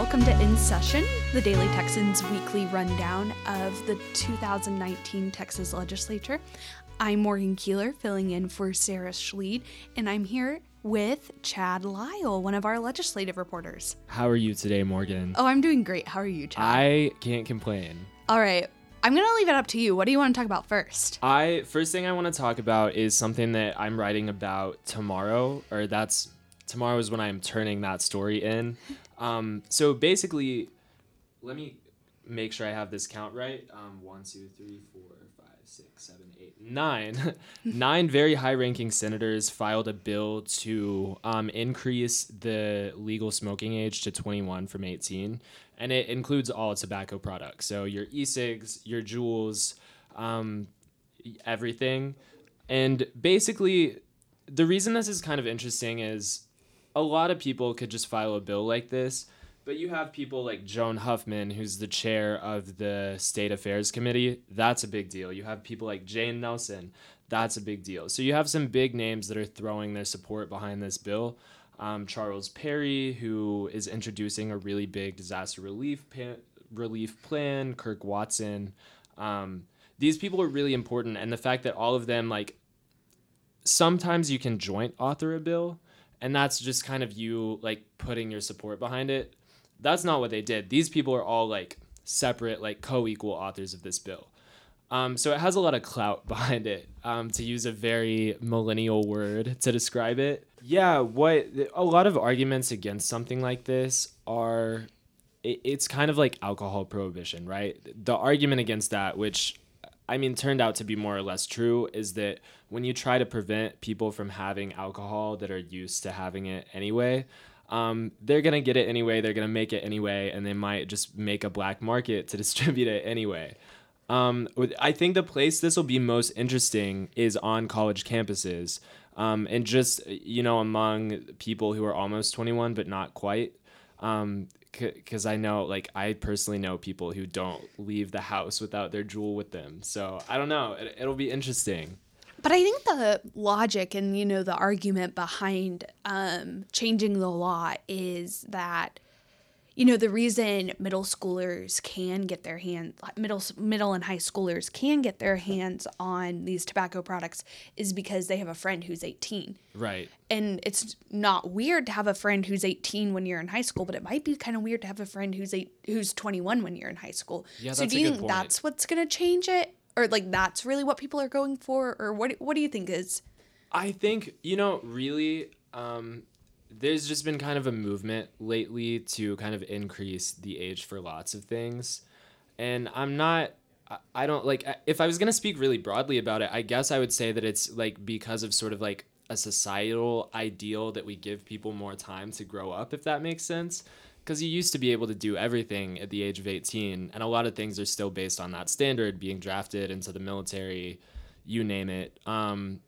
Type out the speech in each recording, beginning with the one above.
welcome to In Session, the Daily Texans weekly rundown of the 2019 Texas legislature. I'm Morgan Kuehler, filling in for Sara Schleede, and I'm here with Chad Lyle, one of our legislative reporters. How are you today, Morgan? Oh, I'm doing great. How are you, Chad? I can't complain. All right. I'm going to leave it up to you. What do you want to talk about first? I first thing I want to talk about is something that I'm writing about tomorrow, or that's tomorrow is when I'm turning that story in. Um, so basically, let me make sure I have this count right. Um, one, two, three, four, five, six, seven, eight, nine. nine very high-ranking senators filed a bill to um, increase the legal smoking age to 21 from 18, and it includes all tobacco products. So your e-cigs, your Juuls, um, everything. And basically, the reason this is kind of interesting is a lot of people could just file a bill like this, but you have people like Joan Huffman, who's the chair of the State Affairs Committee. That's a big deal. You have people like Jane Nelson. That's a big deal. So you have some big names that are throwing their support behind this bill. Um, Charles Perry, who is introducing a really big disaster relief pa- relief plan. Kirk Watson. Um, these people are really important, and the fact that all of them like sometimes you can joint author a bill and that's just kind of you like putting your support behind it. That's not what they did. These people are all like separate like co-equal authors of this bill. Um, so it has a lot of clout behind it um, to use a very millennial word to describe it. Yeah what a lot of arguments against something like this are it, it's kind of like alcohol prohibition right? The argument against that which I mean, turned out to be more or less true is that when you try to prevent people from having alcohol that are used to having it anyway, um, they're gonna get it anyway. They're gonna make it anyway, and they might just make a black market to distribute it anyway. Um, I think the place this will be most interesting is on college campuses, um, and just you know among people who are almost 21 but not quite. Um, because I know, like, I personally know people who don't leave the house without their Juul with them. So I don't know. It, it'll be interesting. But I think the logic and you know the argument behind um, changing the law is that you know the reason middle schoolers can get their hands middle middle and high schoolers can get their hands on these tobacco products is because they have a friend who's 18 right. And it's not weird to have a friend who's 18 when you're in high school but it might be kind of weird to have a friend who's eight who's 21 when you're in high school. Yeah, so do you think point. that's what's going to change it? Or like that's really what people are going for? Or what what do you think is i think you know really um there's just been kind of a movement lately to kind of increase the age for lots of things. And I'm not I don't like if I was going to speak really broadly about it, I guess I would say that it's like because of sort of like a societal ideal that we give people more time to grow up if that makes sense because you used to be able to do everything at the age of 18 and a lot of things are still based on that standard being drafted into the military you name it um,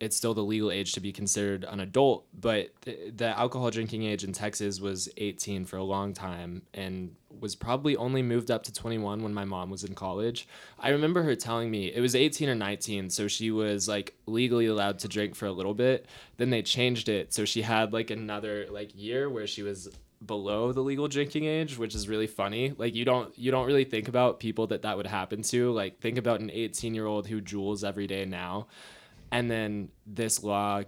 it's still the legal age to be considered an adult, but the, alcohol drinking age in Texas was 18 for a long time and was probably only moved up to 21 when my mom was in college. I remember her telling me it was 18 or 19, so she was like legally allowed to drink for a little bit. Then they changed it, so she had like another like year where she was below the legal drinking age which is really funny like you don't you don't really think about people that that would happen to like think about an 18 year old who Juuls every day now and then this law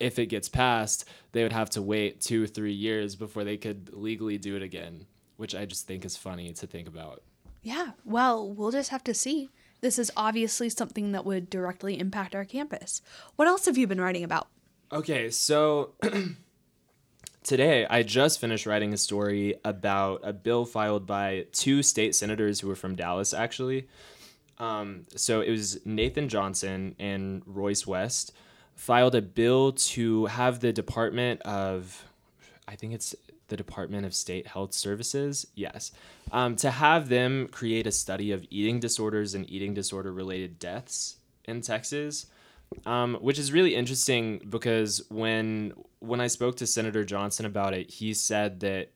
if it gets passed they would have to wait two three years before they could legally do it again which i just think is funny to think about. Yeah well we'll just have to see. This is obviously something that would directly impact our campus. What else have you been writing about? Okay so today i just finished writing a story about a bill filed by two state senators who were from dallas actually um, so it was Nathan Johnson and Royce West filed a bill to have the Department of, I think it's the Department of State Health Services, yes, um, to have them create a study of eating disorders and eating disorder related deaths in Texas. Um, which is really interesting because when when I spoke to Senator Johnson about it, he said that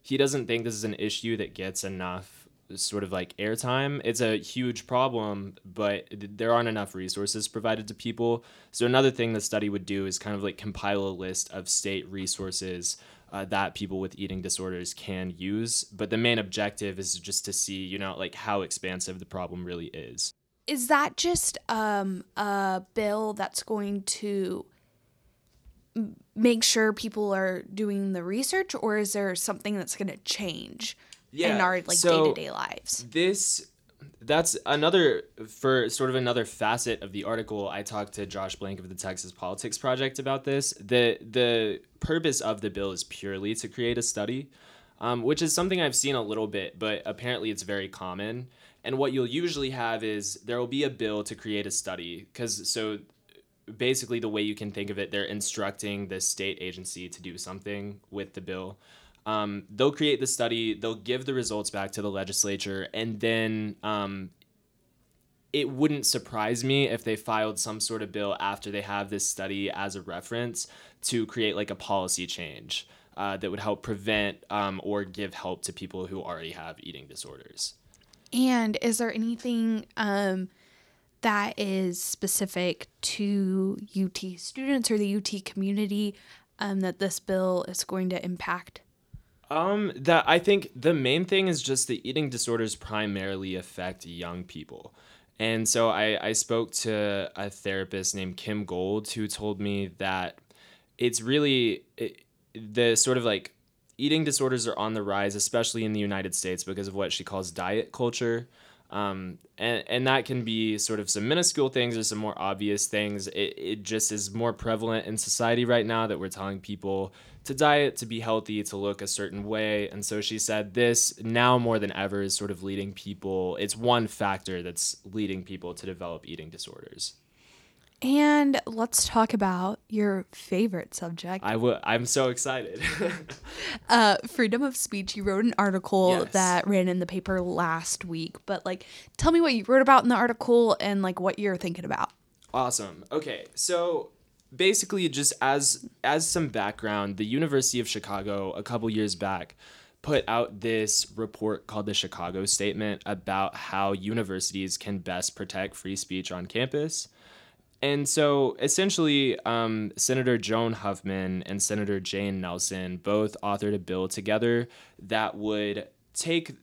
he doesn't think this is an issue that gets enough sort of like airtime. It's a huge problem, but there aren't enough resources provided to people. So another thing the study would do is kind of like compile a list of state resources uh, that people with eating disorders can use. But the main objective is just to see, you know, like how expansive the problem really is. Is that just um, a bill that's going to make sure people are doing the research, or is there something that's going to change yeah, in our like day to day lives? This that's another for sort of another facet of the article i talked to josh blank of the texas politics project about this. The the purpose of the bill is purely to create a study um, which is something i've seen a little bit but apparently it's very common. And what you'll usually have is there will be a bill to create a study because so basically the way you can think of it they're instructing the state agency to do something with the bill um, they'll create the study, they'll give the results back to the legislature, and then um, it wouldn't surprise me if they filed some sort of bill after they have this study as a reference to create like a policy change uh, that would help prevent um, or give help to people who already have eating disorders. And is there anything um, that is specific to UT students or the UT community um, that this bill is going to impact? Um, that I think the main thing is just the eating disorders primarily affect young people. And so I, I spoke to a therapist named Kim Gold who told me that it's really it, the sort of like eating disorders are on the rise, especially in the United States, because of what she calls diet culture. Um, and, and that can be sort of some minuscule things or some more obvious things. It, it just is more prevalent in society right now that we're telling people to diet, to be healthy, to look a certain way. And so she said this now more than ever is sort of leading people, it's one factor that's leading people to develop eating disorders. And let's talk about your favorite subject. I would. I'm so excited. uh, freedom of speech. You wrote an article yes. that ran in the paper last week, but like, tell me what you wrote about in the article and like what you're thinking about. Awesome. Okay, so basically, just as as some background, the University of Chicago a couple years back put out this report called the Chicago Statement about how universities can best protect free speech on campus. And so essentially, um, Senator Joan Huffman and Senator Jane Nelson both authored a bill together that would take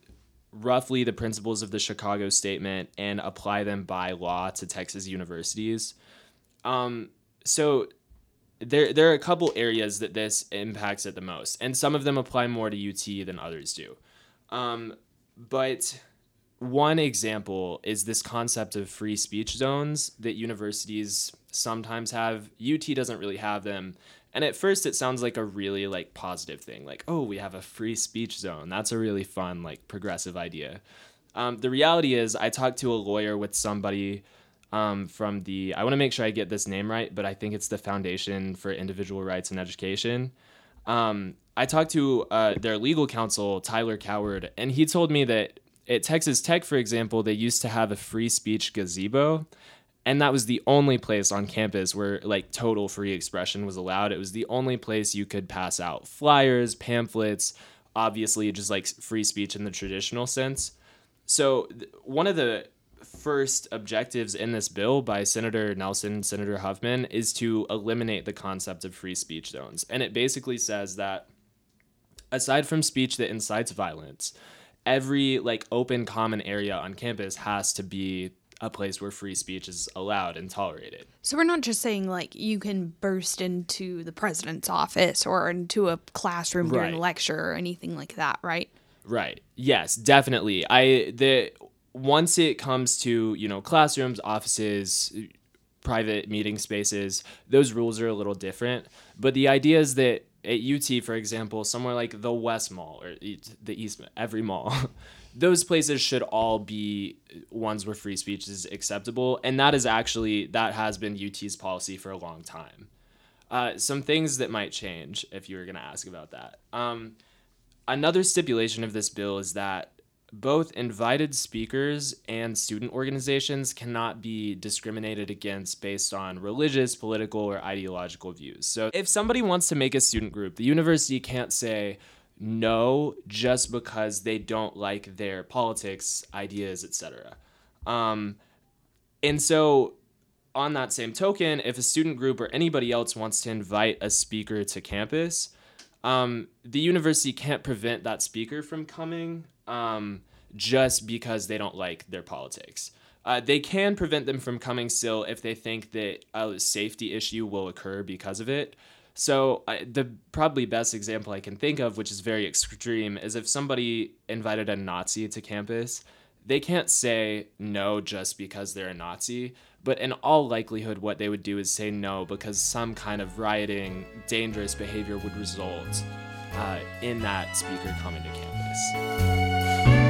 roughly the principles of the Chicago Statement and apply them by law to Texas universities. Um, so there, there are a couple areas that this impacts it the most, and some of them apply more to UT than others do. Um, but one example is this concept of free speech zones that universities sometimes have. UT doesn't really have them. And at first it sounds like a really like positive thing, like, oh, we have a free speech zone. That's a really fun, like progressive idea. Um, the reality is I talked to a lawyer with somebody um, from the I want to make sure I get this name right, but I think it's the Foundation for Individual Rights and Education. Um, I talked to uh, their legal counsel, Tyler Coward, and he told me that at Texas Tech, for example, they used to have a free speech gazebo. And that was the only place on campus where like total free expression was allowed. It was the only place you could pass out flyers, pamphlets, obviously just like free speech in the traditional sense. So, one of the first objectives in this bill by Senator Nelson, Senator Huffman, is to eliminate the concept of free speech zones. And it basically says that aside from speech that incites violence, every like open common area on campus has to be a place where free speech is allowed and tolerated. So we're not just saying like you can burst into the president's office or into a classroom during right. a lecture or anything like that, right? Right. Yes, definitely. I the once it comes to, you know, classrooms, offices, private meeting spaces, those rules are a little different, but the idea is that at UT, for example, somewhere like the West Mall or the East, every mall, those places should all be ones where free speech is acceptable, and that is actually that has been UT's policy for a long time. Uh, some things that might change if you were going to ask about that. Um, another stipulation of this bill is that both invited speakers and student organizations cannot be discriminated against based on religious, political, or ideological views. So if somebody wants to make a student group, the university can't say no just because they don't like their politics, ideas, etc. Um, and so on that same token, if a student group or anybody else wants to invite a speaker to campus, um, the university can't prevent that speaker from coming um, just because they don't like their politics. Uh, they can prevent them from coming still if they think that a safety issue will occur because of it. So the probably best example I can think of, which is very extreme, is if somebody invited a Nazi to campus, they can't say no just because they're a Nazi. But in all likelihood, what they would do is say no because some kind of rioting, dangerous behavior would result uh, in that speaker coming to campus.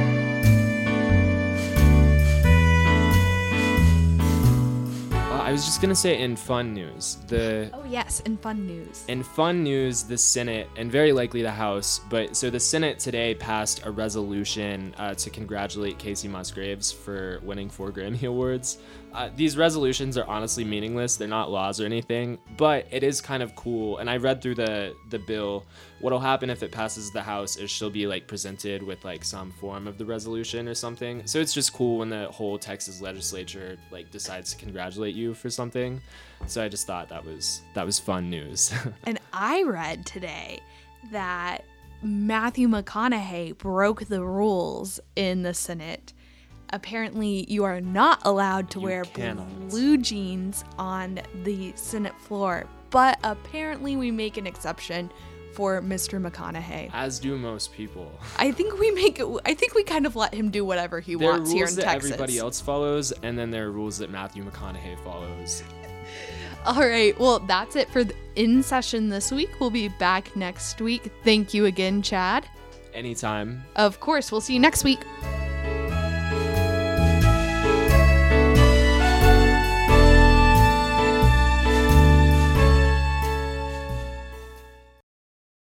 I was just gonna say in fun news, the oh yes, in fun news. In fun news, the Senate and very likely the House, but so the Senate today passed a resolution uh, to congratulate Kacey Musgraves for winning four Grammy Awards. Uh, these resolutions are honestly meaningless; they're not laws or anything, but it is kind of cool. And I read through the the bill. What'll happen if it passes the House is she'll be like presented with like some form of the resolution or something. So it's just cool when the whole Texas legislature like decides to congratulate you for something. So I just thought that was that was fun news. and I read today that Matthew McConaughey broke the rules in the Senate. Apparently, you are not allowed to You wear cannot. blue jeans on the Senate floor, but apparently, we make an exception for Mr. McConaughey. As do most people. I think we make it. I think we kind of let him do whatever he There are wants rules here in that everybody else follows, and then there are rules that Matthew McConaughey follows. All right. Well, that's it for the in session this week. We'll be back next week. Thank you again, Chad. Anytime. Of course, we'll see you next week.